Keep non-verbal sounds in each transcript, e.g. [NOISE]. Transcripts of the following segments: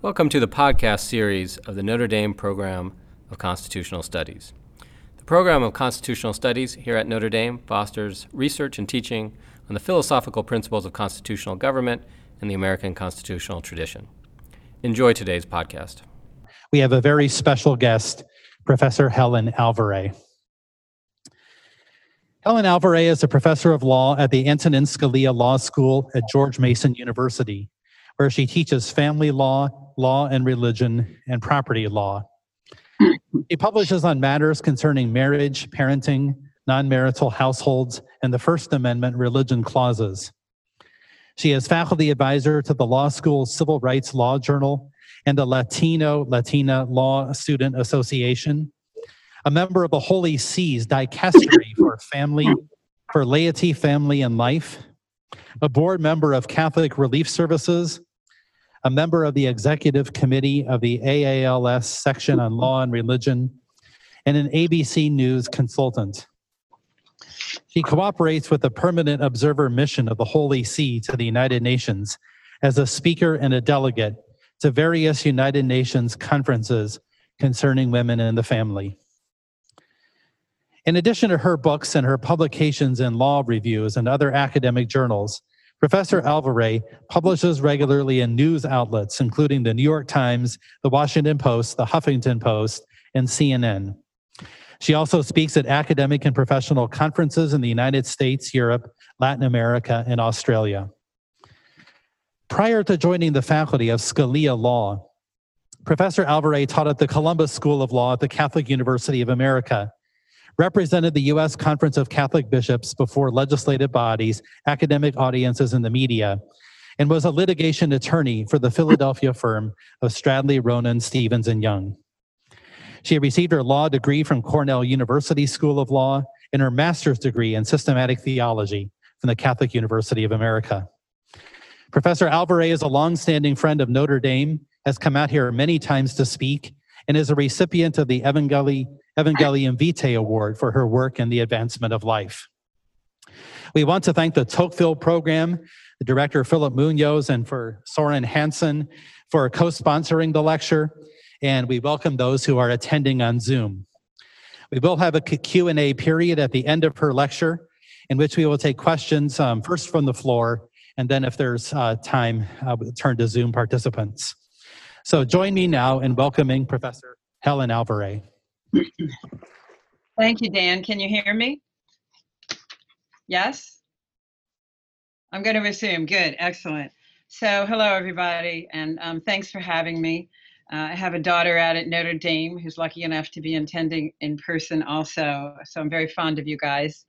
Welcome to the podcast series of the Notre Dame Program of Constitutional Studies. The program of Constitutional Studies here at Notre Dame fosters research and teaching on the philosophical principles of constitutional government and the American constitutional tradition. Enjoy today's podcast. We have a very special guest, Professor Helen Alvaré. Helen Alvaré is a professor of law at the Antonin Scalia Law School at George Mason University, where she teaches family law, law and religion, and property law. He publishes on matters concerning marriage, parenting, non marital households, and the First Amendment religion clauses. She is faculty advisor to the law school's Civil Rights Law Journal and the Latino Latina Law Student Association, a member of the Holy See's Dicastery for Family, for Laity, Family, and Life, a board member of Catholic Relief Services, a member of the executive committee of the AALS section on law and religion, and an ABC News consultant. She cooperates with the permanent observer mission of the Holy See to the United Nations as a speaker and a delegate to various United Nations conferences concerning women and the family. In addition to her books and her publications in law reviews and other academic journals, Professor Alvaré publishes regularly in news outlets, including the New York Times, the Washington Post, the Huffington Post, and CNN. She also speaks at academic and professional conferences in the United States, Europe, Latin America, and Australia. Prior to joining the faculty of Scalia Law, Professor Alvaré taught at the Columbus School of Law at the Catholic University of America represented the U.S. Conference of Catholic Bishops before legislative bodies, academic audiences, and the media, and was a litigation attorney for the Philadelphia firm of Stradley, Ronon, Stevens, and Young. She received her law degree from Cornell University School of Law and her master's degree in systematic theology from the Catholic University of America. Professor Alvaré is a longstanding friend of Notre Dame, has come out here many times to speak, and is a recipient of the Evangelii Evangelium Vitae Award for her work in the advancement of life. We want to thank the Tocqueville program, the director Phillip Munoz, and for Soren Hansen for co-sponsoring the lecture, and we welcome those who are attending on Zoom. We will have a Q&A period at the end of her lecture in which we will take questions um, first from the floor, and then if there's uh, time, uh, we'll turn to Zoom participants. So join me now in welcoming Professor Helen Alvaré. Thank you, Dan. Can you hear me? Yes? I'm going to assume. Good. Excellent. So, hello, everybody, and um, thanks for having me. Uh, I have a daughter out at Notre Dame who's lucky enough to be attending in person also. So, I'm very fond of you guys.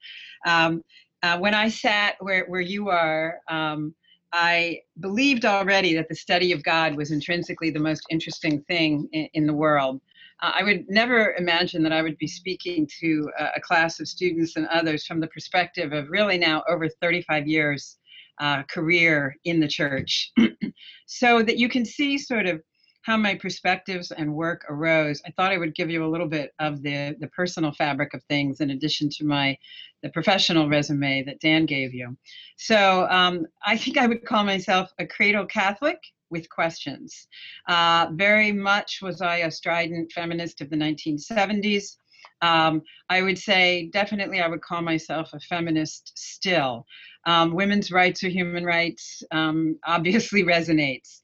Um, uh, when I sat where, where you are, um, I believed already that the study of God was intrinsically the most interesting thing in, in the world. Uh, I would never imagine that I would be speaking to a, a, class of students and others from the perspective of really now over 35 years uh, career in the church. [CLEARS THROAT] so that you can see sort of how my perspectives and work arose, I thought I would give you a little bit of the, the personal fabric of things in addition to my the professional resume that Dan gave you. So um, I think I would call myself a cradle Catholic with questions. Uh, very much was I a strident feminist of the 1970s. Um, I would say definitely I would call myself a feminist still. Um, women's rights or human rights um, obviously [LAUGHS] resonates.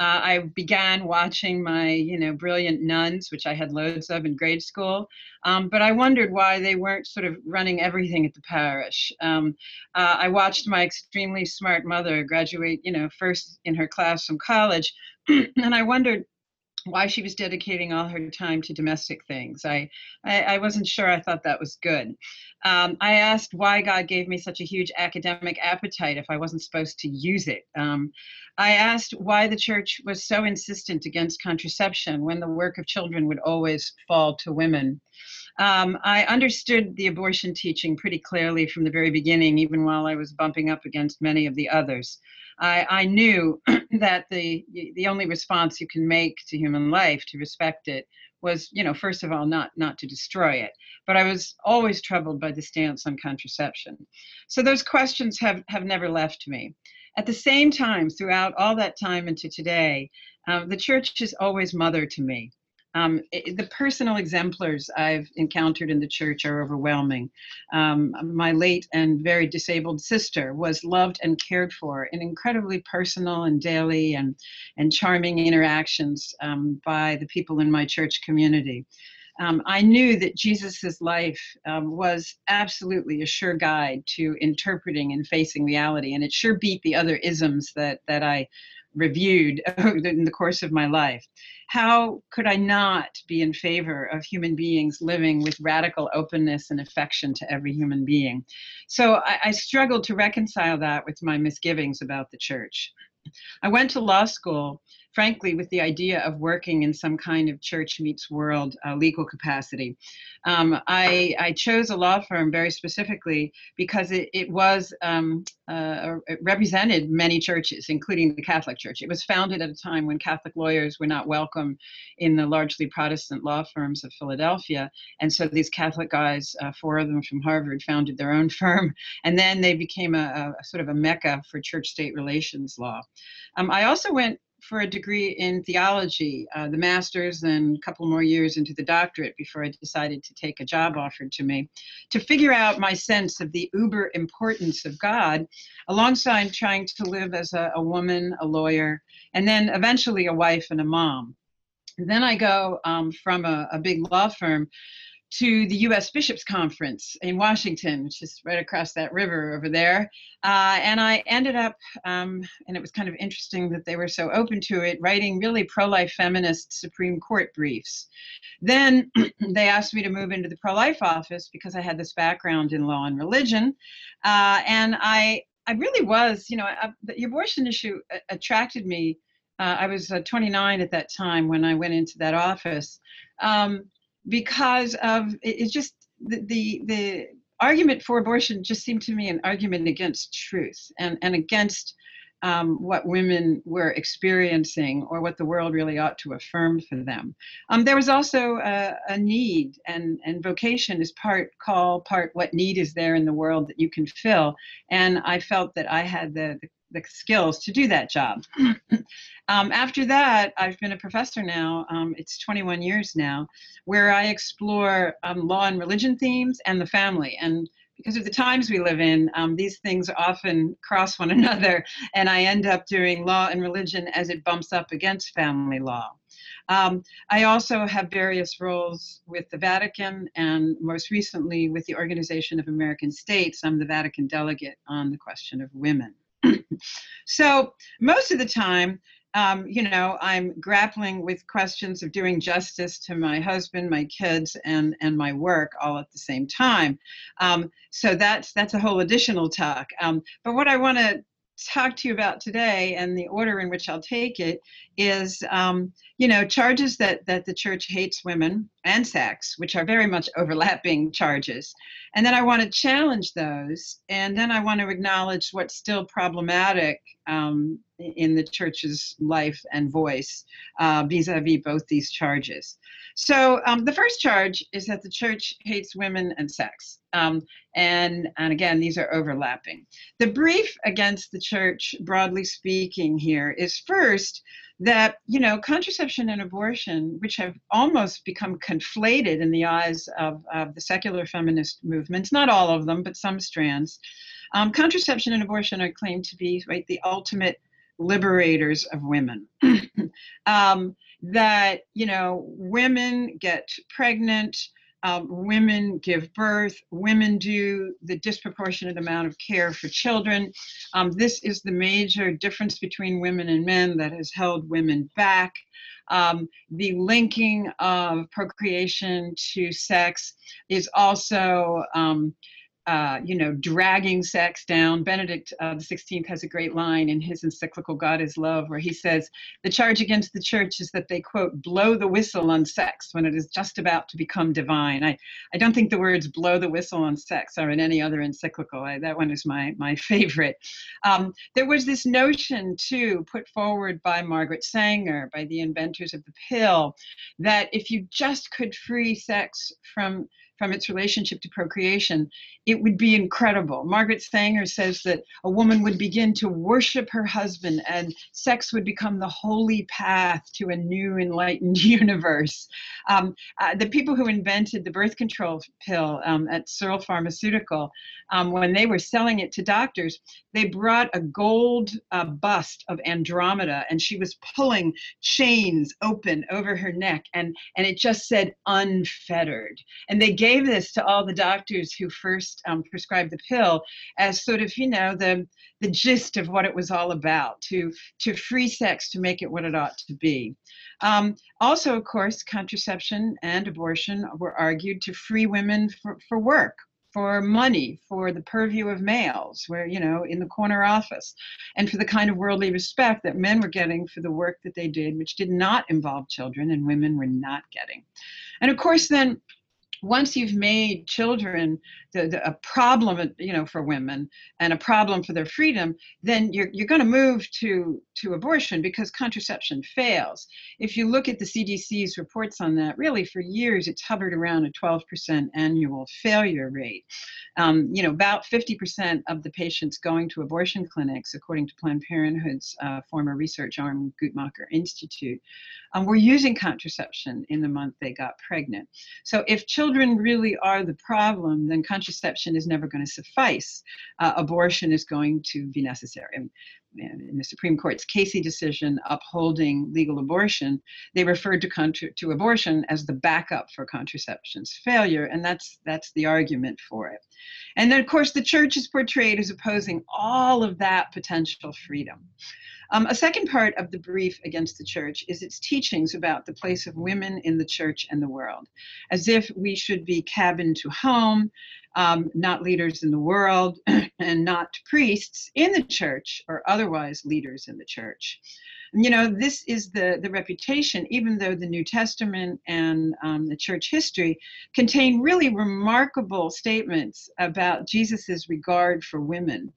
Uh, I began watching my, you know, brilliant nuns, which I had loads of in grade school, um, but I wondered why they weren't sort of running everything at the parish. Um, uh, I watched my extremely smart mother graduate, you know, first in her class from college, [CLEARS THROAT] and I wondered why she was dedicating all her time to domestic things. I, I, I wasn't sure. I thought that was good. Um, I asked why God gave me such a huge academic appetite if I wasn't supposed to use it. Um, I asked why the church was so insistent against contraception when the work of children would always fall to women. Um, I understood the abortion teaching pretty clearly from the very beginning, even while I was bumping up against many of the others. I, I knew [CLEARS THROAT] that the the only response you can make to human life, to respect it, was, you know, first of all, not not to destroy it. But I was always troubled by the stance on contraception. So those questions have have never left me. At the same time, throughout all that time into today, Um, the church is always mother to me. Um, it, the personal exemplars I've encountered in the church are overwhelming. Um, my late and very disabled sister was loved and cared for in incredibly personal and daily and, and charming interactions um, by the people in my church community. Um, I knew that Jesus' life um, was absolutely a sure guide to interpreting and facing reality, and it sure beat the other isms that that I reviewed [LAUGHS] in the course of my life. How could I not be in favor of human beings living with radical openness and affection to every human being? So I, I struggled to reconcile that with my misgivings about the church. I went to law school frankly, with the idea of working in some kind of church meets world uh, legal capacity. Um, I, I, chose a law firm very specifically because it, it was um, uh, it represented many churches, including the Catholic Church. It was founded at a time when Catholic lawyers were not welcome in the largely Protestant law firms of Philadelphia, and so these Catholic guys, uh, four of them from Harvard, founded their own [LAUGHS] firm, and then they became a, a sort of a mecca for church-state relations law. Um, I also went for a degree in theology, uh, the master's, and a couple more years into the doctorate before I decided to take a job offered to me, to figure out my sense of the uber importance of God, alongside trying to live as a, a woman, a lawyer, and then eventually a wife and a mom. Then I go um, from a, a big law firm to the U.S. Bishops Conference in Washington, which is right across that river over there. Uh, and I ended up, um, and it was kind of interesting that they were so open to it, writing really pro life feminist Supreme Court briefs. Then [CLEARS THROAT] they asked me to move into the pro life office because I had this background in law and religion. Uh, and I, I really was, you know, I, the abortion issue attracted me. Uh, I was uh, 29 at that time when I went into that office. Um, because of it's just the, the, the argument for abortion just seemed to me an argument against truth and and against um, what women were experiencing or what the world really ought to affirm for them. Um, there was also a, a, need, and, and vocation is part call, part what need is there in the world that you can fill. And I felt that I had the, the the skills to do that job. [CLEARS THROAT] um, after that, I've been a professor now, um, it's 21 years now, where I explore um, law and religion themes and the family. And because of the times we live in, um, these things often cross one [LAUGHS] another, and I end up doing law and religion as it bumps up against family law. Um, I also have various roles with the Vatican and most recently with the Organization of American States. I'm the Vatican delegate on the question of women. So most of the time, um, you know, I'm grappling with questions of doing justice to my husband, my kids, and and my work all at the same time. Um, so that's that's a whole additional talk. Um, but what I want to talk to you about today and the order in which I'll take it is, um, you know, charges that, that the church hates women and sex, which are very much overlapping charges. And then I want to challenge those. And then I want to acknowledge what's still problematic um, in the church's life and voice vis a vis both these charges. So um, the first charge is that the church hates women and sex. Um, and, and again, these are overlapping. The brief against the church, broadly speaking, here is first that, you know, contraception and abortion, which have almost become conflated in the eyes of, of the secular feminist movements, not all of them, but some strands, um, contraception and abortion are claimed to be right, the ultimate liberators of women. [CLEARS THROAT] um, that, you know, women get pregnant, um, women give birth, women do the disproportionate amount of care for children. Um, this is the major difference between women and men that has held women back. Um, the linking of procreation to sex is also um, uh, you know, dragging sex down. Benedict uh, XVI has a great line in his encyclical God is Love, where he says, The charge against the church is that they, quote, blow the whistle on sex when it is just about to become divine. I, I don't think the words blow the whistle on sex are in any other encyclical. I, that one is my, my [LAUGHS] favorite. Um, there was this notion, too, put forward by Margaret Sanger, by the inventors of the pill, that if you just could free sex from from its relationship to procreation, it would be incredible. Margaret Sanger says that a woman would begin to worship her husband and sex would become the holy path to a new enlightened [LAUGHS] universe. Um, uh, the people who invented the birth control pill um, at Searle Pharmaceutical, um, when they were selling it to doctors, they brought a gold uh, bust of Andromeda and she was pulling chains open over her neck and, and it just said unfettered. And they gave this to all the doctors who first um, prescribed the pill as sort of, you know, the, the gist of what it was all about to, to free sex, to make it what it ought to be. Um, also, of course, contraception and abortion were argued to free women for, for work for money, for the purview of males, where, you know, in the corner office, and for the kind of worldly respect that men were getting for the work that they did, which did not involve children and women were not getting. And of course, then once you've made children the, the, a problem you know for women and a problem for their freedom then you're, you're going to move to to abortion because contraception fails. If you look at the cdc's reports on that really for years it's hovered around a 12% annual failure rate. Um, you know about 50% of the patients going to abortion clinics according to planned parenthood's uh, former research arm guttmacher institute um, were using contraception in the month they got pregnant. So if children really are the problem then contraception is never going to suffice. Uh, abortion is going to be necessary. And, in the Supreme Court's Casey decision upholding legal abortion, they referred to, contra- to abortion as the backup for contraception's failure, and that's that's the argument for it. And then, of course, the church is portrayed as opposing all of that potential freedom. Um, a second part of the brief against the church is its teachings about the place of women in the church and the world, as if we should be cabin to home, um, not leaders in the world, [CLEARS THROAT] and not priests in the church or otherwise leaders in the church. you know, this is the, the reputation, even though the New Testament and um, the church history contain really remarkable statements about Jesus's regard for women.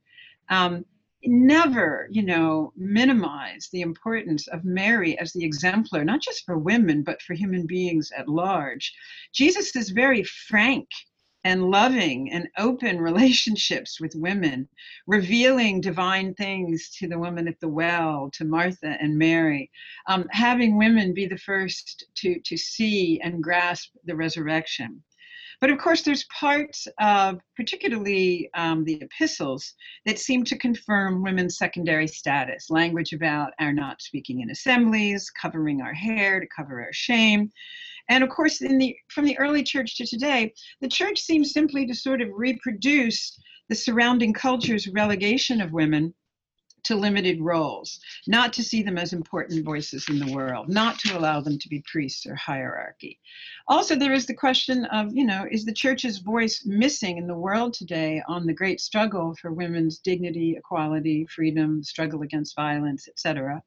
Um, never, you know, minimize the importance of Mary as the exemplar, not just for women, but for human beings at large. Jesus is very frank and loving and open [LAUGHS] relationships with women, revealing divine things to the woman at the well, to Martha and Mary, um, having women be the first to, to see and grasp the resurrection. But of course, there's parts of particularly um, the epistles that seem to confirm women's secondary status language about our not speaking in assemblies, covering our hair to cover our shame. And of course, the, from the early church to today, the church seems simply to sort of reproduce the surrounding culture's relegation of women to limited roles, not to see them as important voices in the world, not to allow them to be priests or hierarchy. Also, there is the question of, you know, is the church's voice missing in the world today on the great struggle for women's dignity, equality, freedom, struggle against violence, etc.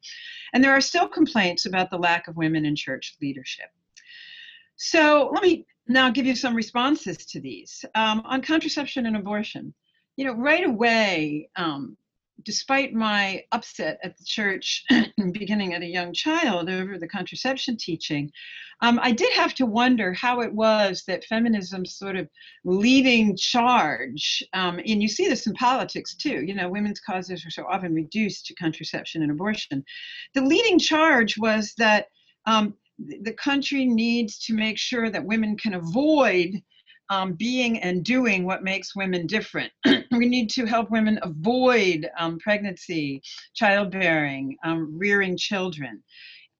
And there are still complaints about the lack of women in church leadership. So let me now give you some responses to these. Um, on contraception and abortion, you know, right away, um, despite my upset at the church [CLEARS THROAT] beginning at a young child over the contraception teaching, um, I did have to wonder how it was that feminism sort of leading charge, um, and you see this in politics too, you know, women's causes are so often reduced to contraception and abortion. The leading charge was that um, the country needs to make sure that women can avoid um, being and doing what makes women different. [CLEARS THROAT] we need to help women avoid um, pregnancy, childbearing, um, rearing children.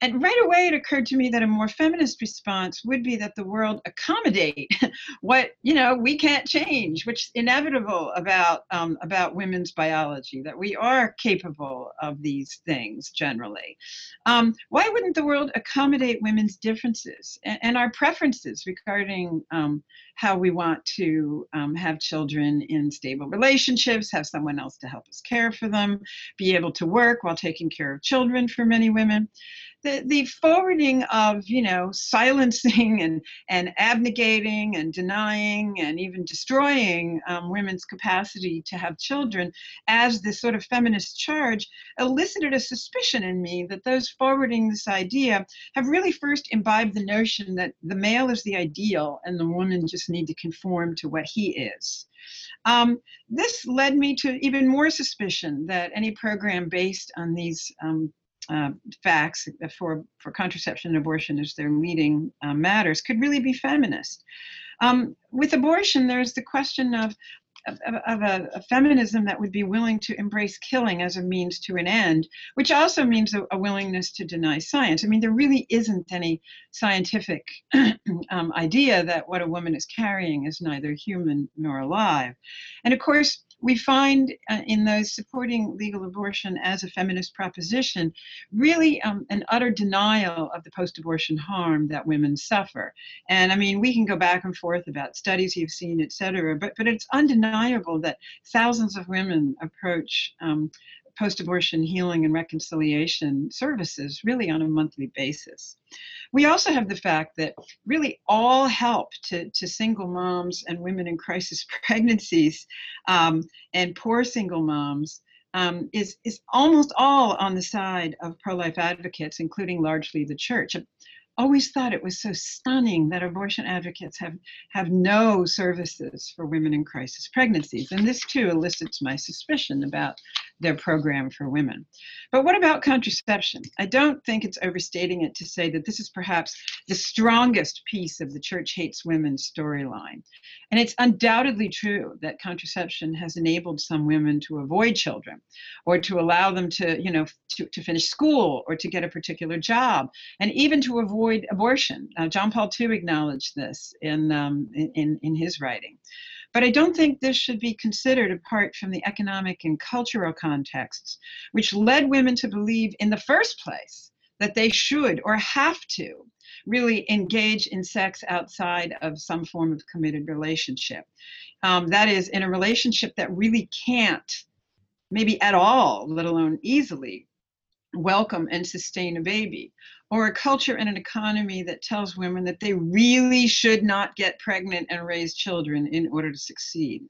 And right away, it occurred to me that a more feminist response would be that the world accommodate [LAUGHS] what you know we can't change, which is inevitable about um, about women's biology. That we are capable of these things generally. Um, why wouldn't the world accommodate women's differences and, and our preferences regarding um, how we want to um, have children in stable relationships, have someone else to help us care for them, be able to work while taking care of children for many women? The, the forwarding of you know silencing [LAUGHS] and and abnegating and denying and even destroying um, women's capacity to have children as this sort of feminist charge elicited a suspicion in me that those forwarding this idea have really first imbibed the notion that the male is the ideal and the woman just need to conform to what he is. Um, this led me to even more suspicion that any program based on these um, uh, facts for, for contraception and abortion as their leading uh, matters could really be feminist. Um, with abortion, there's the question of of, of a, a, feminism that would be willing to embrace killing as a means to an end, which also means a, a willingness to deny science. I mean, there really isn't any scientific [CLEARS THROAT] um, idea that what a woman is carrying is neither human nor alive. And of course, we find uh, in those supporting legal abortion as a feminist proposition really um, an utter denial of the post abortion harm that women suffer. And I mean, we can go back and forth about studies you've seen, et cetera, but, but it's undeniable that thousands of women approach um, post abortion healing and reconciliation services really on a monthly basis. We also have the fact that really all help to, to single moms and women in crisis [LAUGHS] pregnancies um, and poor single moms um, is, is almost all on the side of pro life advocates, including largely the church always thought it was so stunning that abortion advocates have, have no services for women in crisis pregnancies. And this too elicits my suspicion about their program for women. But what about contraception? I don't think it's overstating it to say that this is perhaps the strongest piece of the church hates women storyline. And it's undoubtedly true that contraception has enabled some women to avoid children or to allow them to, you know, to, to finish school or to get a particular job and even to avoid abortion. Uh, John Paul II acknowledged this in, um, in, in his writing. But I don't think this should be considered apart from the economic and cultural contexts, which led women to believe in the first place that they should or have to really engage in sex outside of some form of committed relationship. Um, that is, in a relationship that really can't, maybe at all, let alone easily, welcome and sustain a baby or a culture and an economy that tells women that they really should not get pregnant and raise children in order to succeed.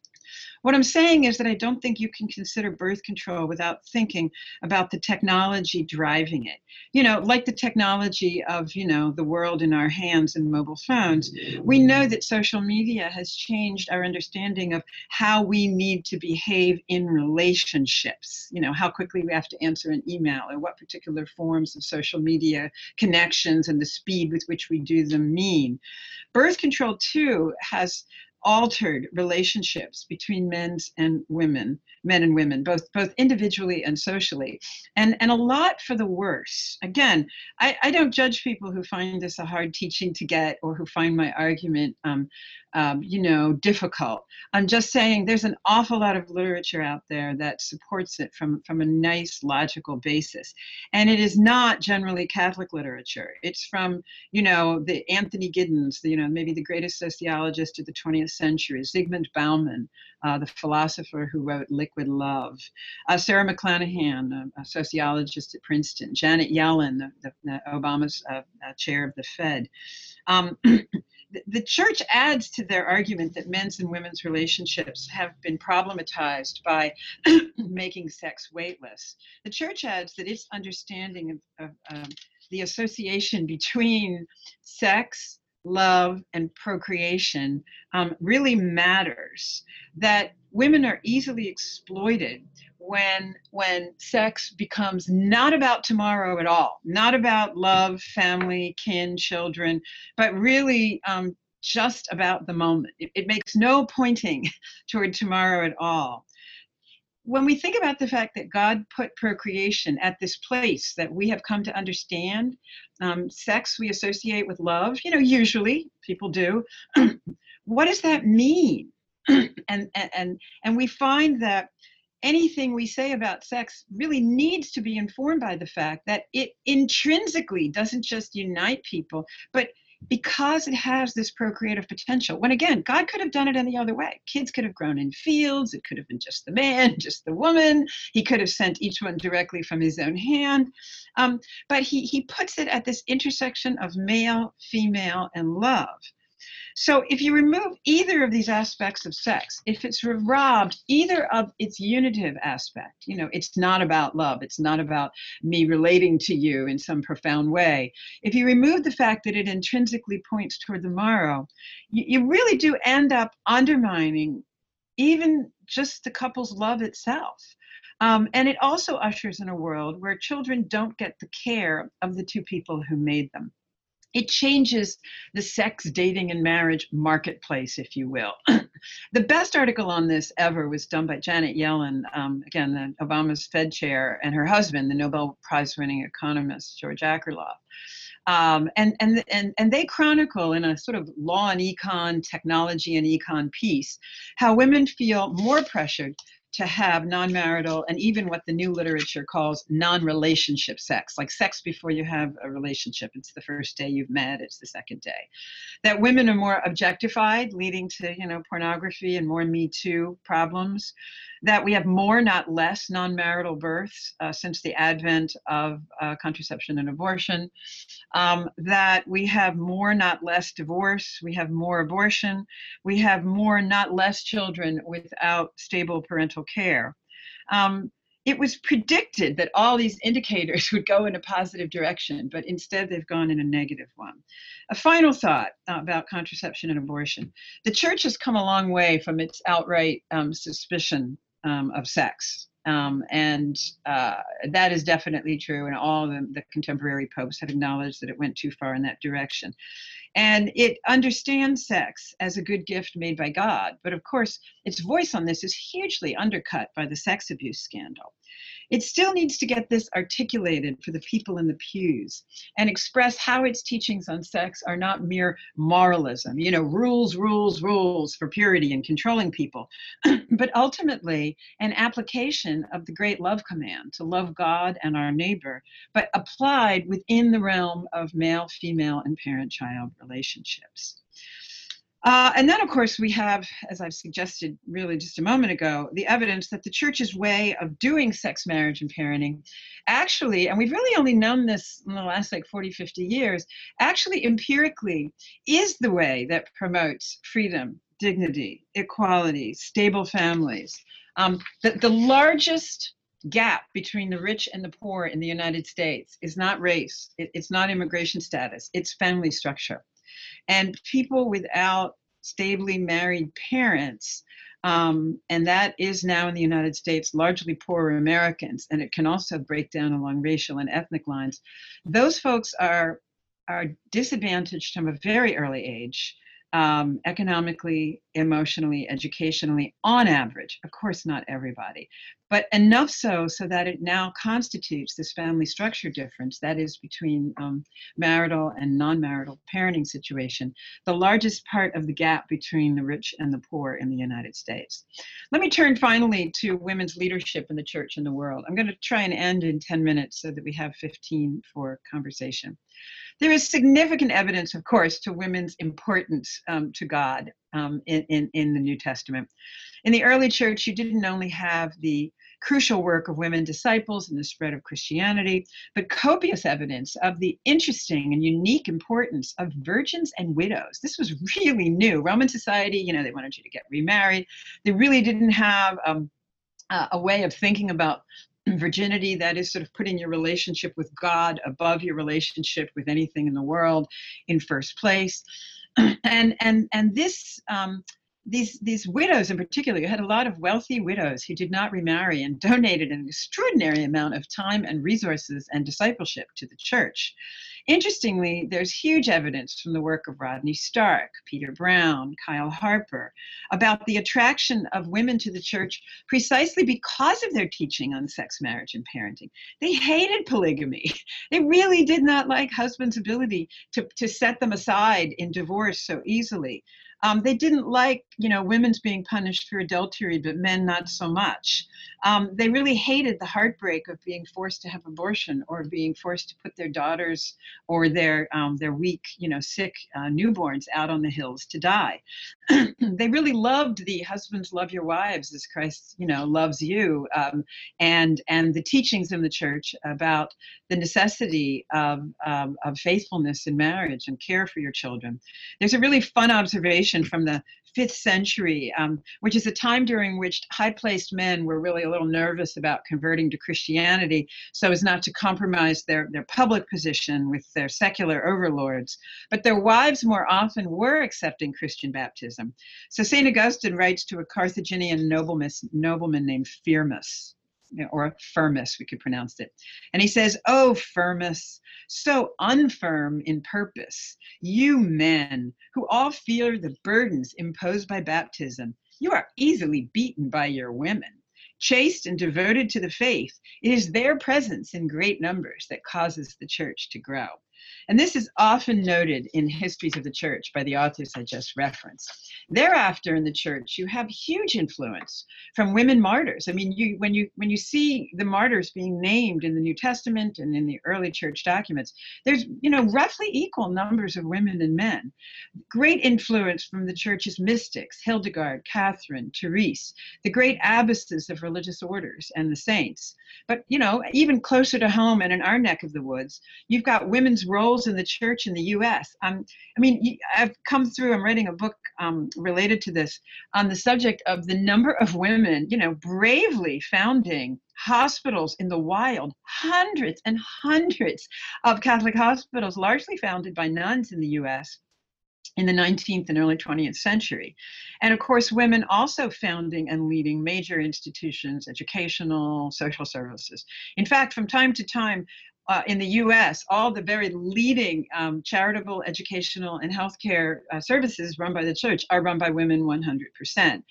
What I'm saying is that I don't think you can consider birth control without thinking about the technology driving it. You know, like the technology of, you know, the world in our hands and mobile phones, we know that social media has changed our understanding of how we need to behave in relationships. You know, how quickly we have to answer an email or what particular forms of social media connections and the speed with which we do them mean. Birth control, too, has altered relationships between men and women, men and women, both both individually and socially, and and a lot for the worse. Again, I, I don't judge people who find this a hard teaching to get or who find my argument um, um, you know, difficult. I'm just saying there's an awful lot of literature out there that supports it from, from a nice logical basis. And it is not generally Catholic literature. It's from, you know, the Anthony Giddens, the, you know, maybe the greatest sociologist of the 20th century, Zygmunt Bauman, uh, the philosopher who wrote Liquid Love, uh, Sara McLanahan, a, a, sociologist at Princeton, Janet Yellen, the, the, the Obama's uh, uh chair of the Fed. Um, [CLEARS THROAT] the church adds to their argument that men's and women's relationships have been problematized by [CLEARS THROAT] making sex weightless. The church adds that its understanding of, of um, the association between sex, love, and procreation um, really matters. That women are easily exploited when when sex becomes not about tomorrow at all not about love family kin children but really um, just about the moment it, it makes no pointing [LAUGHS] toward tomorrow at all when we think about the fact that god put procreation at this place that we have come to understand um, sex we associate with love you know usually people do [CLEARS THROAT] what does that mean? [CLEARS THROAT] And and and we find that anything we say about sex really needs to be informed by the fact that it intrinsically doesn't just unite people, but because it has this procreative potential. When again, God could have done it any other way. Kids could have grown in fields, it could have been just the man, [LAUGHS] just the woman. He could have sent each one directly from his own hand. Um, but he, he puts it at this intersection of male, female, and love. So if you remove either of these aspects of sex, if it's robbed either of its unitive aspect, you know, it's not about love, it's not about me relating to you in some profound way. If you remove the fact that it intrinsically points toward the morrow, you, you really do end up undermining even just the couple's love itself. Um, and it also ushers in a world where children don't get the care of the two people who made them it changes the sex, dating, and marriage marketplace, if you will. [CLEARS THROAT] the best article on this ever was done by Janet Yellen, um, again, the Obama's Fed chair, and her husband, the Nobel Prize winning economist, George Akerlof. Um, and, and, and, and they chronicle in a sort of law and econ, technology and econ piece, how women feel more pressured to have non marital and even what the new literature calls non relationship sex, like sex before you have a relationship. It's the first day you've met, it's the second day. That women are more objectified, leading to you know pornography and more Me Too problems that we have more, not less, non marital births uh, since the advent of uh, contraception and abortion, um, that we have more, not less divorce, we have more abortion, we have more, not less children without stable parental care. Um, it was predicted that all these indicators [LAUGHS] would go in a positive direction, but instead they've gone in a negative one. A final thought about contraception and abortion. The church has come a long way from its outright um, suspicion um, of sex. Um, and uh, that is definitely true, and all the, the contemporary popes have acknowledged that it went too far in that direction. And it understands sex as a good gift made by God, but of course, its voice on this is hugely undercut by the sex abuse scandal. It still needs to get this articulated for the people in the pews and express how its teachings on sex are not mere moralism, you know, rules, rules, rules for purity and controlling people, [CLEARS THROAT] but ultimately an application of the great love command to love God and our neighbor, but applied within the realm of male, female, and parent child relationships. Uh, and then, of course, we have, as I've suggested really just a moment ago, the evidence that the church's way of doing sex, marriage, and parenting actually, and we've really only known this in the last like 40, 50 years, actually empirically is the way that promotes freedom, dignity, equality, stable families. Um, the, the largest gap between the rich and the poor in the United States is not race, it, it's not immigration status, it's family structure. And people without stably married parents, um, and that is now in the United States largely poorer Americans, and it can also break down along racial and ethnic lines. Those folks are are disadvantaged from a very early age um, economically, emotionally, educationally, on average. Of course, not everybody, but enough so so that it now constitutes this family structure difference that is between um, marital and non-marital parenting situation, the largest part of the gap between the rich and the poor in the United States. Let me turn finally to women's leadership in the church and the world. I'm going to try and end in 10 minutes so that we have 15 for conversation. There is significant evidence, of course, to women's importance um, to God um, in, in, in the New Testament. In the early church, you didn't only have the crucial work of women disciples and the spread of Christianity, but copious evidence of the interesting and unique importance of virgins and widows. This was [LAUGHS] really new. Roman society, you know, they wanted you to get remarried. They really didn't have um, uh, a way of thinking about [CLEARS THROAT] virginity that is sort of putting your relationship with god above your relationship with anything in the world in first place [CLEARS THROAT] and and and this um, these these widows in particular you had a lot of wealthy widows who did not remarry and donated an extraordinary amount of time and resources and discipleship to the church. Interestingly there's huge evidence from the work of rodney stark peter brown kyle harper about the attraction of women to the church precisely because of their teaching on sex marriage and parenting. They hated polygamy. [LAUGHS] They really did not like husbands ability to, to set them aside in divorce so easily Um, they didn't like, you know, women's being punished for adultery, but men not so much. Um, they really hated the heartbreak of being forced to have abortion or being forced to put their daughters or their um, their weak, you know, sick uh, newborns out on the hills to die. [CLEARS THROAT] they really loved the husbands love your wives as Christ, you know, loves you, um, and and the teachings in the church about the necessity of um, of faithfulness in marriage and care for your children. There's a really fun observation from the fifth century, um, which is a time during which high placed men were really a little nervous about converting to Christianity so as not to compromise their, their public position with their secular overlords. But their wives more often were accepting Christian baptism. So St. Augustine writes to a Carthaginian nobleman, nobleman named Firmus or Firmus, we could pronounce it. And he says, Oh, Firmus, so unfirm in purpose, you men who all fear the burdens imposed by baptism, you are easily beaten by your women. Chaste and devoted to the faith, it is their presence in great numbers that causes the church to grow. And this is often noted in histories of the church by the authors I just referenced. Thereafter in the church, you have huge influence from women martyrs. I mean, you when you when you see the martyrs being named in the New Testament and in the early church documents, there's you know roughly equal numbers of women and men. Great influence from the church's mystics, Hildegard, Catherine, Therese, the great abbesses of religious orders and the saints. But you know, even closer to home and in our neck of the woods, you've got women's roles in the church in the U.S. Um, I mean, I've come through. I'm writing a book um, related to this on the subject of the number of women, you know, bravely founding hospitals in the wild, hundreds and hundreds of Catholic hospitals, largely founded by nuns in the U.S in the 19th and early 20th century. And of course, women also founding and leading major institutions, educational, social services. In fact, from time to time, uh, in the US, all the very leading um, charitable, educational, and healthcare uh, services run by the church are run by women 100%.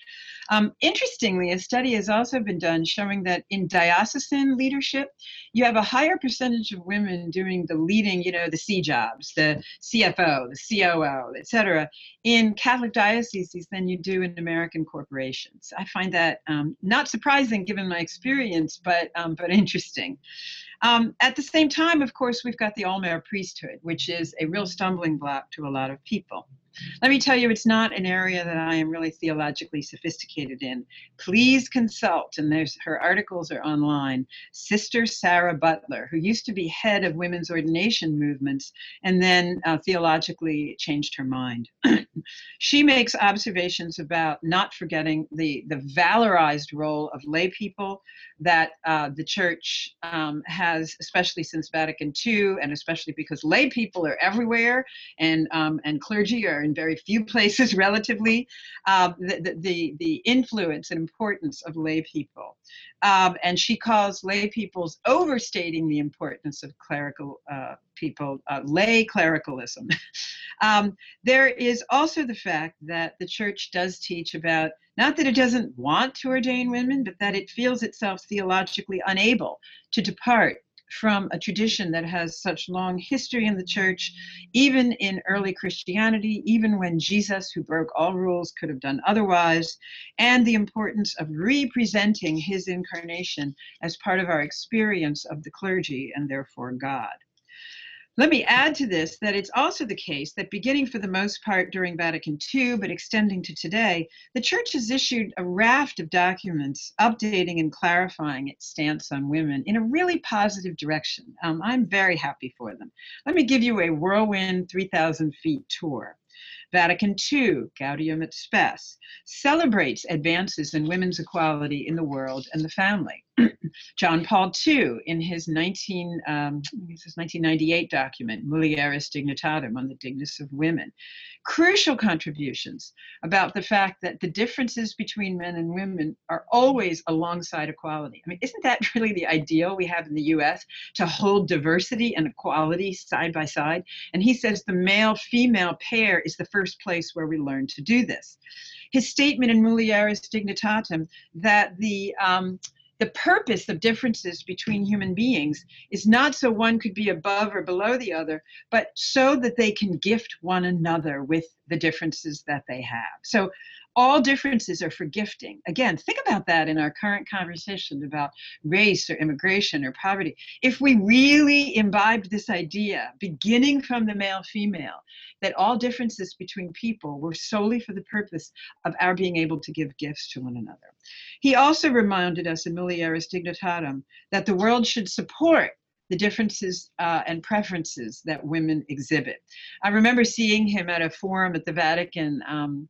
Um, interestingly, a study has also been done showing that in diocesan leadership, you have a higher percentage of women doing the leading, you know, the C jobs, the CFO, the COO, et cetera, in Catholic dioceses than you do in American corporations. I find that um, not surprising given my experience, but, um, but interesting. Um, at the same time, of course, we've got the all-male priesthood, which is a real stumbling block to a lot of people. Let me tell you, it's not an area that I am really theologically sophisticated in. Please consult, and there's her articles are online. Sister Sara Butler, who used to be head of women's ordination movements and then uh, theologically changed her mind. [CLEARS THROAT] she makes observations about not forgetting the, the valorized role of lay people that uh, the church um, has, especially since Vatican II, and especially because lay people are everywhere and, um, and clergy are in very few places [LAUGHS] relatively, um, the, the, the influence and importance of lay people. Um, and she calls lay people's overstating the importance of clerical uh, people, uh, lay clericalism. [LAUGHS] um, there is also the fact that the church does teach about not that it doesn't want to ordain women, but that it feels itself theologically unable to depart from a tradition that has such long history in the church, even in early Christianity, even when Jesus, who broke all rules, could have done otherwise, and the importance of representing his incarnation as part of our experience of the clergy and therefore God. Let me add to this that it's also the case that beginning for the most part during Vatican II, but extending to today, the Church has issued a raft of documents updating and clarifying its stance on women in a really positive direction. Um, I'm very happy for them. Let me give you a whirlwind 3,000 feet tour. Vatican II, Gaudium et Spes, celebrates advances in women's equality in the world and the family. [CLEARS THROAT] John Paul II, in his 19, um, his 1998 document, Mulieris Dignitatem, on the dignity of women, crucial contributions about the fact that the differences between men and women are always alongside equality. I mean, isn't that [LAUGHS] really the ideal we have in the US to hold diversity and equality side by side? And he says the male female pair is the first place where we learn to do this. His statement in Mulieris Dignitatem that the um, the purpose of differences between human beings is not so one could be above or below the other, but so that they can gift one another with the differences that they have. So all differences are for gifting. Again, think about that in our current conversation about race or immigration or poverty. If we really imbibed this idea, beginning from the male female, that all differences between people were solely for the purpose of our being able to give gifts to one another. He also reminded us in Mulieris Dignitatem that the world should support the differences uh, and preferences that women exhibit. I remember seeing him at a forum at the Vatican um,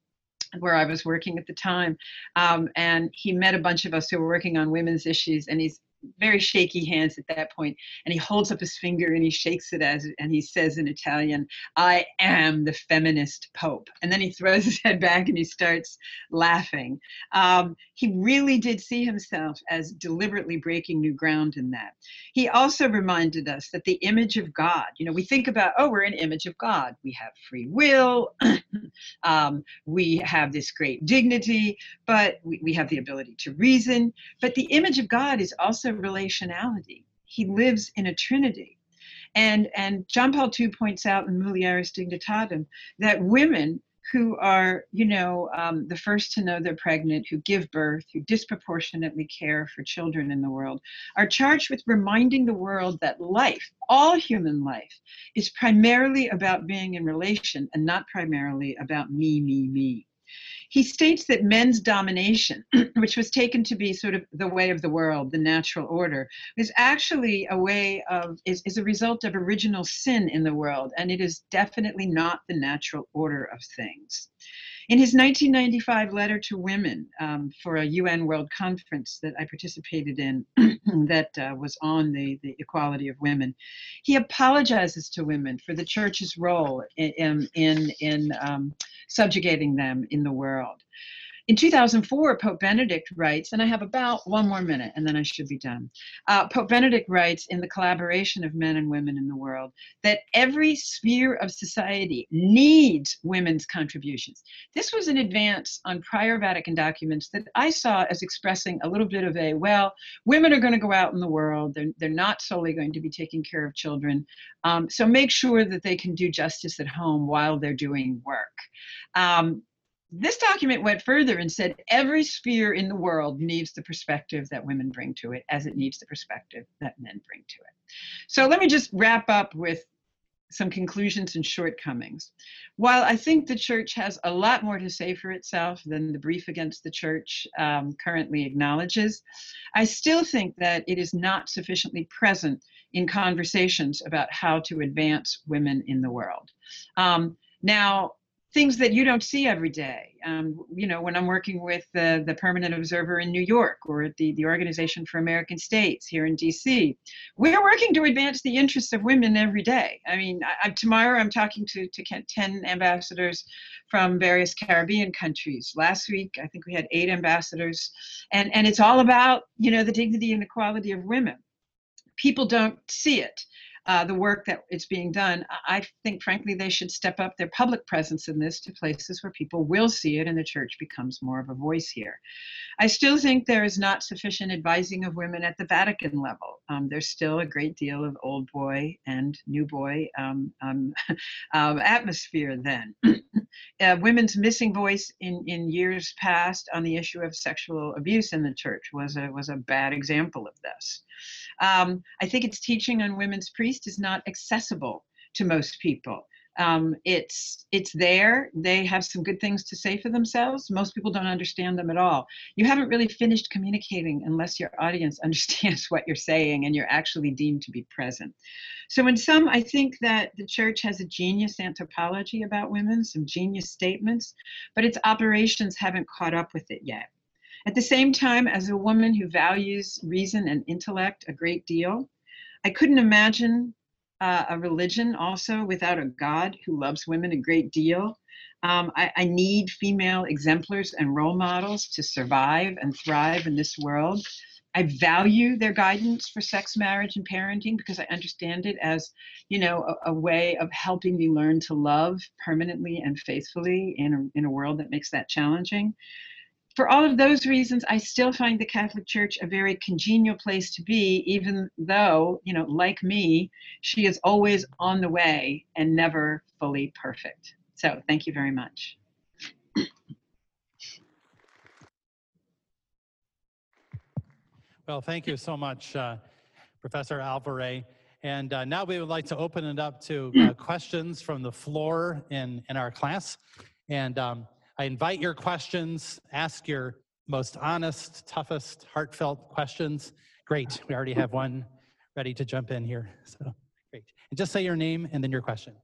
where I was working at the time. Um, and he met a bunch of us who were working on women's issues, and he's very shaky hands at that point and he holds up his finger and he shakes it as and he says in italian i am the feminist pope and then he throws his [LAUGHS] head back and he starts laughing um, he really did see himself as deliberately breaking new ground in that he also reminded us that the image of god you know we think about oh we're an image of god we have free will [CLEARS THROAT] um, we have this great dignity but we, we have the ability to reason but the image of god is also relationality. He lives in a trinity. And, and John Paul II points out in Mulieris Dignitatem that women who are, you know, um, the first to know they're pregnant, who give birth, who disproportionately care for children in the world, are charged with reminding the world that life, all human life, is primarily about being in relation and not primarily about me, me, me he states that men's domination, [CLEARS THROAT] which was taken to be sort of the way of the world, the natural order, is actually a way of, is, is a result of original sin in the world, and it is definitely not the natural order of things. In his 1995 letter to women um, for a UN World Conference that I participated in, [CLEARS THROAT] that uh, was on the, the equality of women, he apologizes to women for the church's role in, in, in um, subjugating them in the world. In 2004, Pope Benedict writes, and I have about one more minute and then I should be done. Uh, Pope Benedict writes in the collaboration of men and women in the world that every sphere of society needs women's contributions. This was an advance on prior Vatican documents that I saw as expressing a little bit of a, well, women are going to go out in the world, they're, they're not solely going to be taking care of children. Um, so make sure that they can do justice at home while they're doing work. Um, this document went further and said every sphere in the world needs the perspective that women bring to it as it needs the perspective that men bring to it. So let me just wrap up with some conclusions and shortcomings. While I think the church has a lot more to say for itself than the brief against the church um, currently acknowledges, I still think that it is not sufficiently present in conversations about how to advance women in the world. Um, now, things that you don't see every day. Um, you know, when I'm working with the, the permanent observer in New York or at the, the Organization for American States here in DC, we're working to advance the interests of women every day. I mean, I, tomorrow I'm talking to, to 10 ambassadors from various Caribbean countries. Last week, I think we had eight ambassadors. And, and it's all about, you know, the dignity and equality of women. People don't see it uh, the work that is being done, I think, frankly, they should step up their public presence in this to places where people will see it and the church becomes more of a voice here. I still think there is not sufficient advising of women at the Vatican level. Um, there's still a great deal of old boy and new boy um, um, [LAUGHS] um atmosphere then. [CLEARS THROAT] uh, women's missing voice in, in years past on the issue of sexual abuse in the church was a, was a bad example of this. Um, I think its teaching on women's priest is not accessible to most people. Um, it's it's there. They have some good things to say for themselves. Most people don't understand them at all. You haven't really finished communicating unless your audience [LAUGHS] understands what you're saying and you're actually deemed to be present. So in some, I think that the church has a genius anthropology about women, some genius statements, but its operations haven't caught up with it yet. At the same time, as a woman who values reason and intellect a great deal, I couldn't imagine uh, a religion also without a God who loves women a great deal. Um, I, I, need female exemplars and role models to survive and thrive in this world. I value their guidance for sex, marriage, and parenting because I understand it as, you know, a, a way of helping me learn to love permanently and faithfully in a, in a world that makes that challenging. For all of those reasons, I still find the Catholic Church a very congenial place to be, even though, you know, like me, she is always on the way and never fully perfect. So thank you very much. Well, thank you so much, uh, Professor Alvaré. And uh, now we would like to open it up to uh, questions from the floor in, in our class. And um, I invite your questions, ask your most honest, toughest, heartfelt questions. Great, we already have one ready to jump in here. So great. And just say your name and then your question.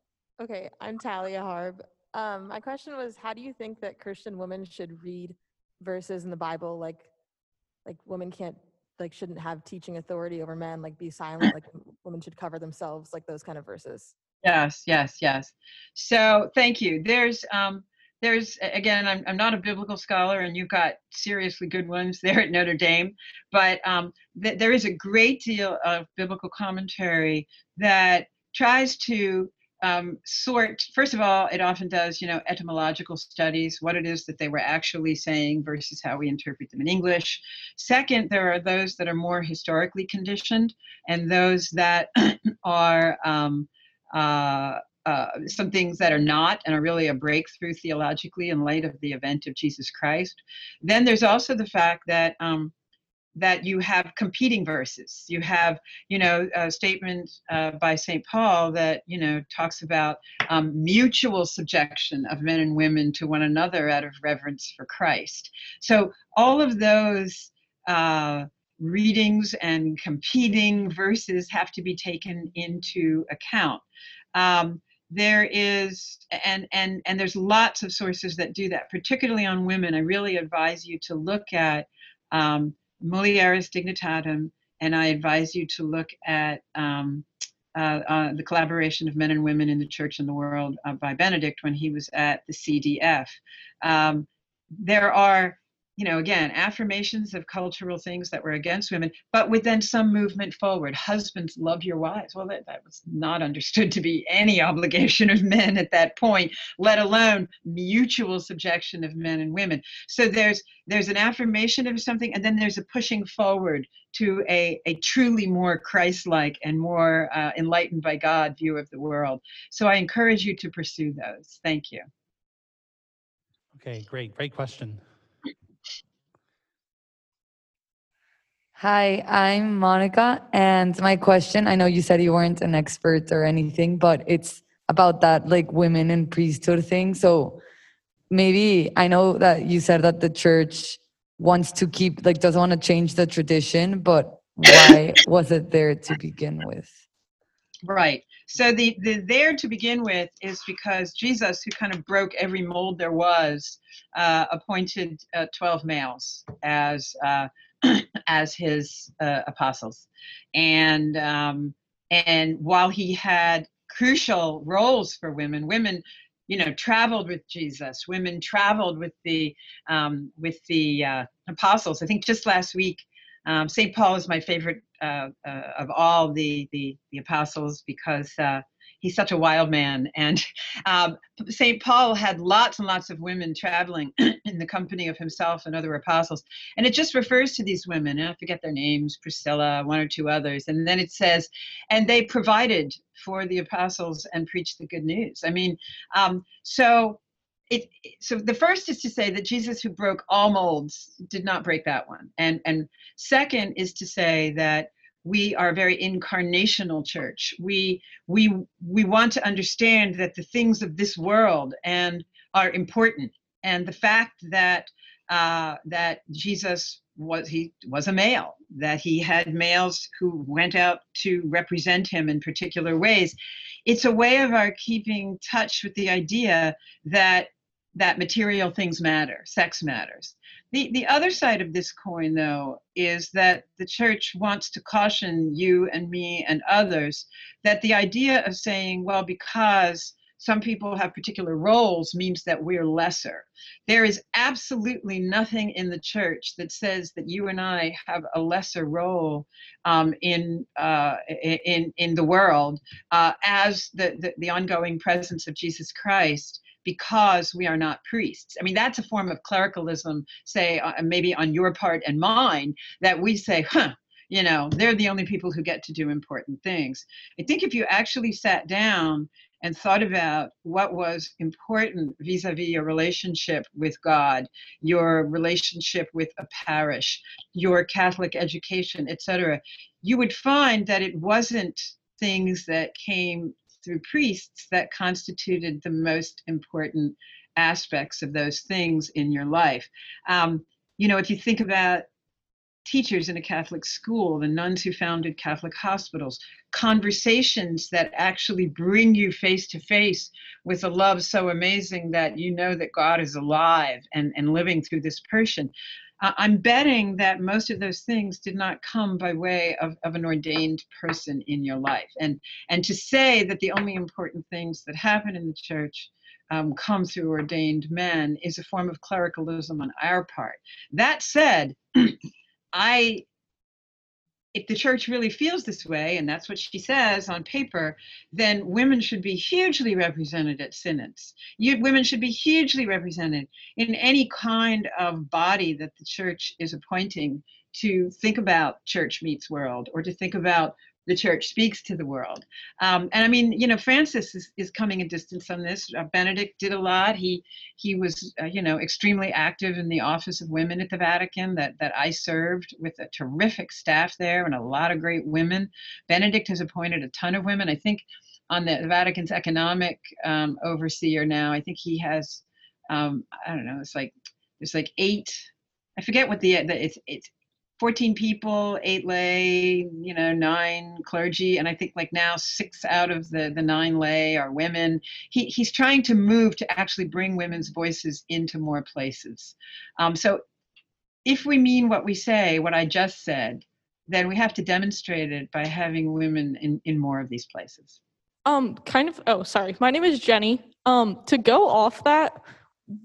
Okay, I'm Talia Harb. Um, my question was, how do you think that Christian women should read verses in the Bible, like, like women can't, like, shouldn't have teaching authority over men, like, be silent, like, women should cover themselves, like those kind of verses. Yes, yes, yes. So thank you. There's um, there's again I'm, I'm not a biblical scholar and you've got seriously good ones there at notre dame but um, th- there is a great deal of biblical commentary that tries to um, sort first of all it often does you know etymological studies what it is that they were actually saying versus how we interpret them in english. Second there are those that are more historically conditioned and those that [CLEARS THROAT] are um, uh, uh, some things that are not and are really a breakthrough theologically in light of the event of Jesus Christ. Then there's also the fact that um, that you have competing verses. You have, you know, a statement uh, by St. Paul that, you know, talks about um, mutual subjection of men and women to one another out of reverence for Christ. So all of those uh, readings and competing verses have to be taken into account. Um, there is and and and there's lots of sources that do that particularly on women. I really advise you to look at um, mulieris dignitatem and i advise you to look at um, uh, uh, the collaboration of men and women in the church and the world uh, by benedict when he was at the cdf um, there are you know, again, affirmations of cultural things that were against women, but with then some movement forward. Husbands, love your wives. Well, that, that was not understood to be any [LAUGHS] obligation of men at that point, let alone mutual subjection of men and women. So there's there's an affirmation of something, and then there's a pushing forward to a, a truly more Christ-like and more uh, enlightened by God view of the world. So I encourage you to pursue those. Thank you. Okay, great, great question. Hi, I'm Monica, and my question I know you said you weren't an expert or anything, but it's about that like women and priesthood thing. So maybe I know that you said that the church wants to keep, like, doesn't want to change the tradition, but why [LAUGHS] was it there to begin with? Right. So the, the there to begin with is because Jesus, who kind of broke every mold there was, uh, appointed uh, 12 males as uh, [CLEARS THROAT] as his uh, apostles, and um, and while he had crucial roles for women, women you know traveled with jesus women traveled with the um, with the uh, apostles. I think just last week um, st paul is my favorite uh, uh, of all the, the the apostles because uh, he's such a wild man. And um, St. Paul had lots and lots of women traveling [CLEARS THROAT] in the company of himself and other apostles. And it just refers to these women, and I forget their names, Priscilla, one or two others. And then it says, and they provided for the apostles and preached the good news. I mean, um, so it, so the first is to say that Jesus, who broke all molds, did not break that one. And and second is to say that we are a very incarnational church. We we we want to understand that the things of this world and are important, and the fact that uh, that Jesus was he was a male, that he had males who went out to represent him in particular ways. It's a way of our keeping touch with the idea that that material things matter, sex matters. The, the other side of this coin, though, is that the church wants to caution you and me and others that the idea of saying, well, because some people have particular roles means that we're lesser. There is absolutely nothing in the church that says that you and I have a lesser role um, in, uh, in, in the world uh, as the, the, the ongoing presence of Jesus Christ because we are not priests. I mean, that's a form of clericalism, say, uh, maybe on your part and mine, that we say, huh, you know, they're the only people who get to do important things. I think if you actually sat down and thought about what was important vis-a-vis your relationship with God, your relationship with a parish, your Catholic education, etc., you would find that it wasn't things that came through priests that constituted the most important aspects of those things in your life. Um, you know, if you think about teachers in a Catholic school, the nuns who founded Catholic hospitals, conversations that actually bring you face to face with a love so amazing that you know that God is alive and, and living through this person. I'm betting that most of those things did not come by way of, of an ordained person in your life. And, and to say that the only important things that happen in the church um, come through ordained men is a form of clericalism on our part. That said, [CLEARS THROAT] I if the church really feels this way, and that's what she says on paper, then women should be hugely represented at synods. You, women should be hugely represented in any kind of body that the church is appointing to think about church meets world or to think about the church speaks to the world. Um, and I mean, you know, Francis is, is coming a distance on this. Uh, Benedict did a lot. He he was, uh, you know, extremely active in the Office of Women at the Vatican that that I served with a terrific staff there and a lot of great women. Benedict has appointed a ton of women. I think on the Vatican's economic um, overseer now, I think he has, um, I don't know, it's like there's like eight. I forget what the, the it's it's 14 people, eight lay, you know, nine clergy, and I think like now six out of the the nine lay are women. He he's trying to move to actually bring women's voices into more places. Um, so, if we mean what we say, what I just said, then we have to demonstrate it by having women in in more of these places. Um, kind of. Oh, sorry. My name is Jenny. Um, to go off that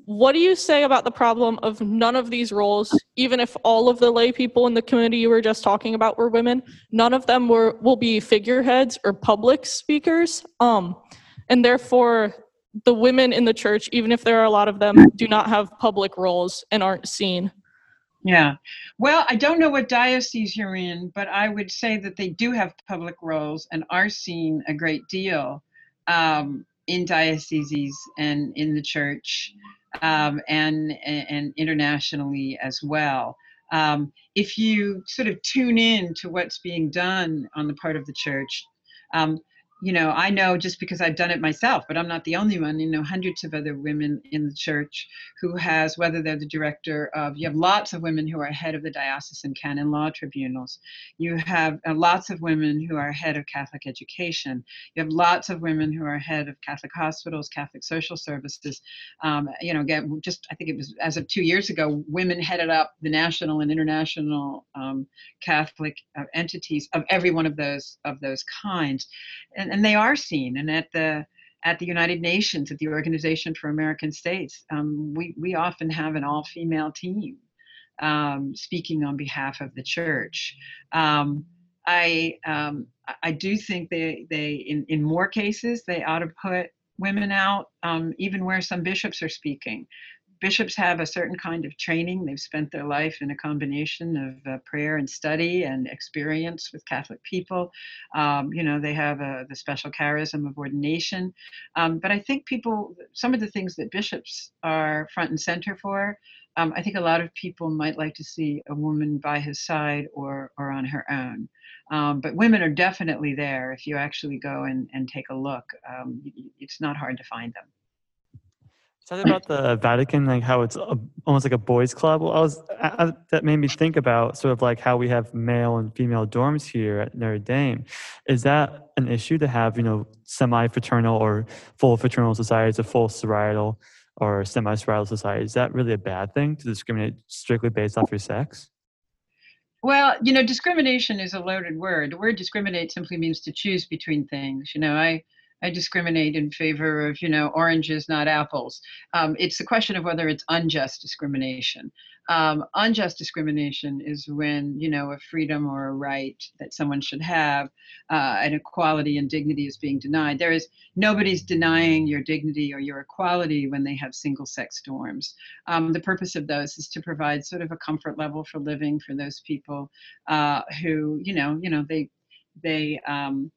what do you say about the problem of none of these roles even if all of the lay people in the community you were just talking about were women none of them were will be figureheads or public speakers? Um and therefore the women in the church even if there are a lot of them do not have public roles and aren't seen. Yeah. Well i don't know what diocese you're in but i would say that they do have public roles and are seen a great deal. Um, in dioceses and in the church um, and, and internationally as well. Um, if you sort of tune in to what's being done on the part of the church, um, you know, I know just because I've done it myself, but I'm not the only one. You know, hundreds of other women in the church who has, whether they're the director of, you have lots of women who are head of the diocesan canon law tribunals. You have uh, lots of women who are head of Catholic education. You have lots of women who are head of Catholic hospitals, Catholic social services. Um, you know, again, just I think it was as of two years ago, women headed up the national and international um, Catholic uh, entities of every one of those of those kinds. And and, and they are seen. And at the at the United Nations, at the Organization for American States, um, we we often have an all-female team um, speaking on behalf of the church. Um, I um, I do think they they in in more cases they ought to put women out, um, even where some bishops are speaking bishops have a certain kind of training. They've spent their life in a combination of uh, prayer and study and experience with Catholic people. Um, you know, they have uh, the special charism of ordination. Um, but I think people, some of the things that bishops are front and center for, um, I think a lot of people might like to see a woman by his side or, or on her own. Um, but women are definitely there if you actually go and, and take a look. Um, it's not hard to find them. Something about the Vatican, like how it's a, almost like a boys' club. Well, I was I, that made me think about sort of like how we have male and female dorms here at Notre Dame. Is that an issue to have, you know, semi-fraternal or full fraternal societies, a full sorietal or semi-sorietal society? Is that really a bad thing to discriminate strictly based off your sex? Well, you know, discrimination is a loaded word. The word discriminate simply means to choose between things. You know, I I discriminate in favor of, you know, oranges, not apples. Um, it's a question of whether it's unjust discrimination. Um, unjust discrimination is when you know a freedom or a right that someone should have, uh, an equality and dignity is being denied. There is nobody's denying your dignity or your equality when they have single-sex dorms. Um, the purpose of those is to provide sort of a comfort level for living for those people uh, who you know you know they they um,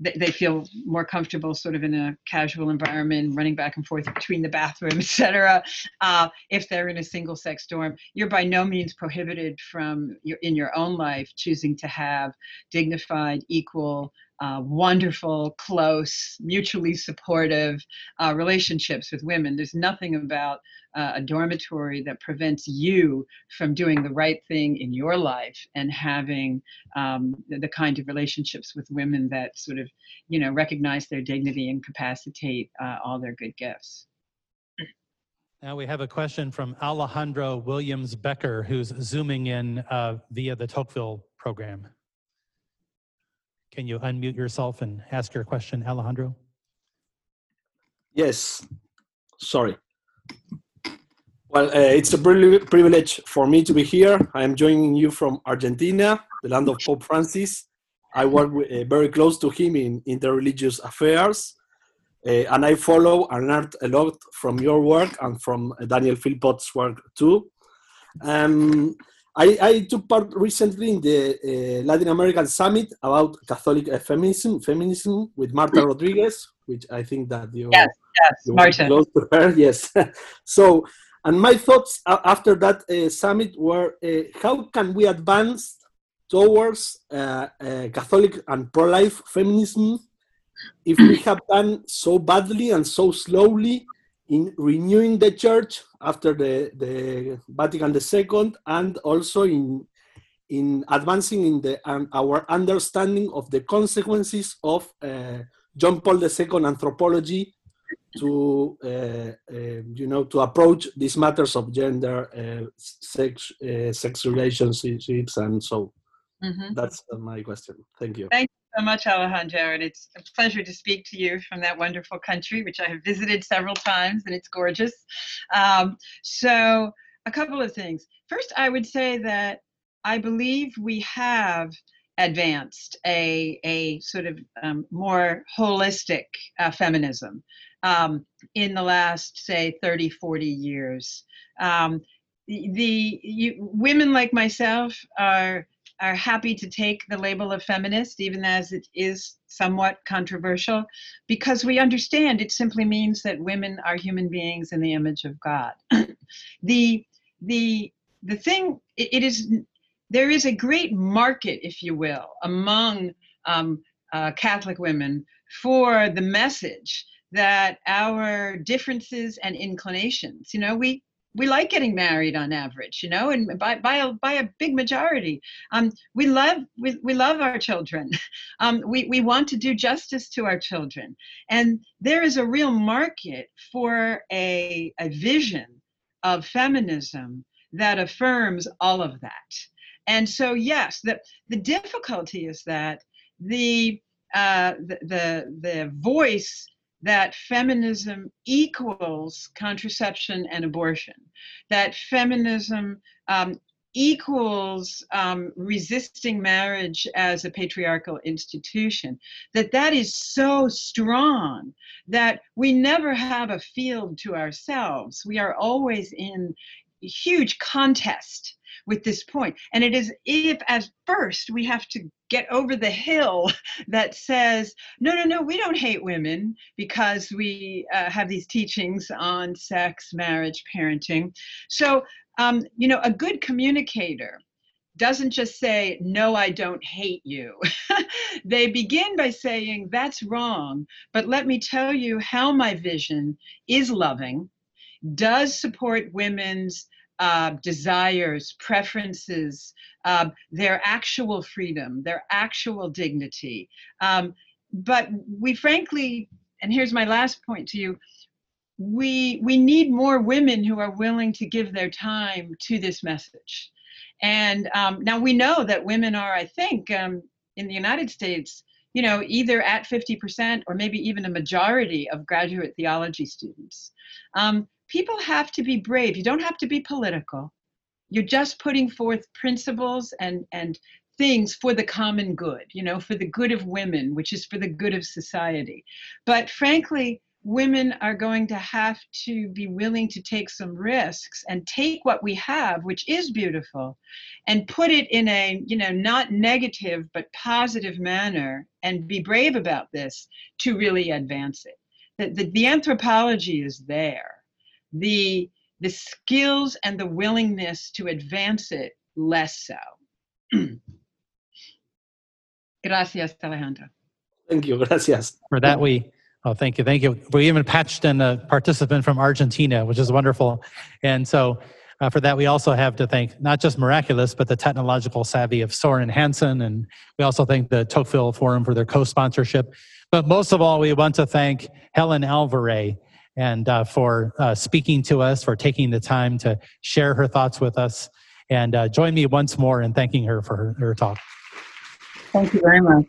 they, they feel more comfortable sort of in a casual environment, running back and forth between the bathroom, etc. Uh, if they're in a single sex dorm, you're by no means prohibited from your, in your own life choosing to have dignified, equal, uh, wonderful, close, mutually supportive uh, relationships with women. There's nothing about uh, a dormitory that prevents you from doing the right thing in your life and having um, the, the, kind of relationships with women that sort of, you know, recognize their dignity and capacitate uh, all their good gifts. Now we have a question from Alejandro Williams Becker, who's zooming in uh, via the Tocqueville program. Can you unmute yourself and ask your question, Alejandro? Yes, sorry. Well, uh, it's a privilege for me to be here. I am joining you from Argentina, the land of Pope Francis. I work with, uh, very close to him in interreligious affairs, uh, and I follow and a lot from your work and from Daniel Philpott's work too. Um, I, I, took part recently in the uh, Latin American Summit about Catholic uh, feminism, feminism with Marta Rodriguez, which I think that you, yes, yes, you Marta. close to her. [LAUGHS] Yes. so, and my thoughts after that uh, summit were: uh, how can we advance towards uh, uh, Catholic and pro-life feminism if we have done so badly and so slowly in renewing the church after the, the Vatican II and also in, in advancing in the, um, our understanding of the consequences of uh, John Paul II anthropology to, uh, uh, you know, to approach these matters of gender, uh, sex, uh, sex relationships, and so. Mm -hmm. That's my question. Thank you. Thank so much, Alejandro, and it's a pleasure to speak to you from that wonderful country, which I have visited several times, and it's gorgeous. Um, so, a couple of things. First, I would say that I believe we have advanced a, a sort of um, more holistic uh, feminism um, in the last, say, 30, 40 years. Um, the, the you, women like myself are are happy to take the label of feminist, even as it is somewhat controversial, because we understand it simply means that women are human beings in the image of God. [CLEARS THROAT] the the the thing it, it is there is a great market, if you will, among um, uh, Catholic women for the message that our differences and inclinations, you know, we we like getting married on average, you know, and by by a, by a big majority. Um, we love we, we love our children. [LAUGHS] Um, we we want to do justice to our children, and there is a real market for a a vision of feminism that affirms all of that. And so, yes, the the difficulty is that the uh, the, the the voice that feminism equals contraception and abortion, that feminism um, equals um, resisting marriage as a patriarchal institution that that is so strong that we never have a field to ourselves. We are always in huge contest with this point. And it is if, as first, we have to get over the hill [LAUGHS] that says, no, no, no, we don't hate women because we uh, have these teachings on sex, marriage, parenting. So, um, you know, a good communicator doesn't just say, No, I don't hate you. [LAUGHS] they begin by saying, That's wrong, but let me tell you how my vision is loving, does support women's uh, desires, preferences, uh, their actual freedom, their actual dignity. Um, but we frankly, and here's my last point to you, we we need more women who are willing to give their time to this message. And um, now we know that women are, I think, um, in the United States, you know, either at 50% or maybe even a majority of graduate theology students. Um, people have to be brave. You don't have to be political. you're just putting forth principles and and things for the common good, you know, for the good of women, which is for the good of society. But frankly, women are going to have to be willing to take some risks and take what we have, which is beautiful, and put it in a, you know, not negative but positive manner and be brave about this to really advance it. The, the, the anthropology is there. The the skills and the willingness to advance it less so. [CLEARS THROAT] Gracias, Alejandro. Thank you. [LAUGHS] Gracias. For that, we, oh, thank you, thank you. We even patched in a participant from Argentina, which is wonderful. And so uh, for that, we also have to thank not just Miraculous, but the technological savvy of Soren Hansen. And we also thank the Tocqueville Forum for their co-sponsorship. But most of all, we want to thank Helen Alvaré and uh, for uh, speaking to us, for taking the time to share her thoughts with us. And uh, join me once more in thanking her for her, her talk. Thank you very much.